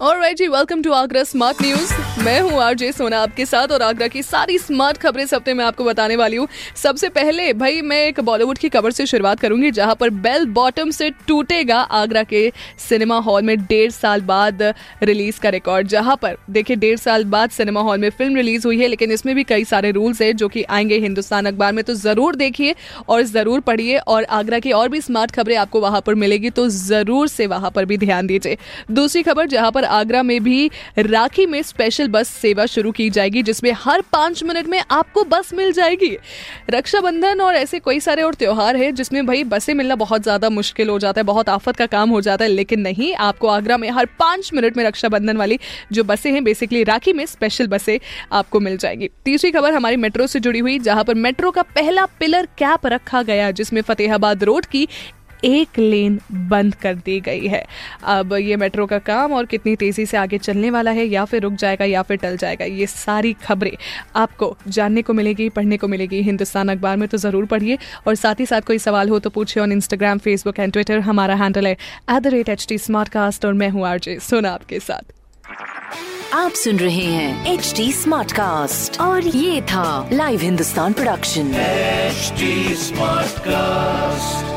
और right ji welcome to Agra smart news मैं हूँ आरजे सोना आपके साथ और आगरा की सारी स्मार्ट खबरें इस हफ़्ते मैं आपको बताने वाली हूँ। सबसे पहले, भाई, मैं एक बॉलीवुड की खबर से शुरुआत करूँगी, जहाँ पर बेल बॉटम से टूटेगा आगरा के सिनेमा हॉल में डेढ़ साल बाद रिलीज़ का रिकॉर्ड जहाँ पर, देखिए, डेढ़ साल बाद सिनेमा हॉल में फ़िल्म रिलीज़ हुई है, लेकिन इसमें भी कई सारे रूल्स है जो कि आएँगे हिंदुस्तान अखबार में तो ज़रूर देखिए और ज़रूर पढ़िए और आगरा की और भी स्मार्ट खबरें आपको वहाँ पर मिलेगी तो ज़रूर से वहाँ पर भी ध्यान दीजिए। दूसरी खबर, जहाँ पर आगरा में भी राखी में स्पेशल बस सेवा शुरू की जाएगी, जिसमें हर पाँच मिनट में आपको बस मिल जाएगी। रक्षाबंधन और ऐसे कई सारे और त्योहार है, जिसमें भाई बसें मिलना बहुत ज़्यादा मुश्किल हो जाता है, बहुत आफत का काम हो जाता है, लेकिन नहीं, आपको आगरा में हर पाँच मिनट में रक्षाबंधन वाली जो बसें हैं बेसिकली राखी में स्पेशल बसें आपको मिल जाएगी। तीसरी खबर हमारी मेट्रो से जुड़ी हुई, जहाँ पर मेट्रो का पहला पिलर कैप रखा गया, जिसमें फतेहाबाद रोड की एक लेन बंद कर दी गई है। अब ये मेट्रो का काम और कितनी तेज़ी से आगे चलने वाला है या फिर रुक जाएगा या फिर टल जाएगा ये सारी खबरें आपको जानने को मिलेगी पढ़ने को मिलेगी हिंदुस्तान अखबार में तो ज़रूर पढ़िए। और साथ ही साथ कोई सवाल हो तो पूछिए on Instagram Facebook and Twitter हमारा हैंडल है at the rate H T smart cast और मैं हूँ आरजे। सोना आपके साथ। आप सुन रहे हैं एच डी स्मार्ट कास्ट और ये था live Hindustan production smart cast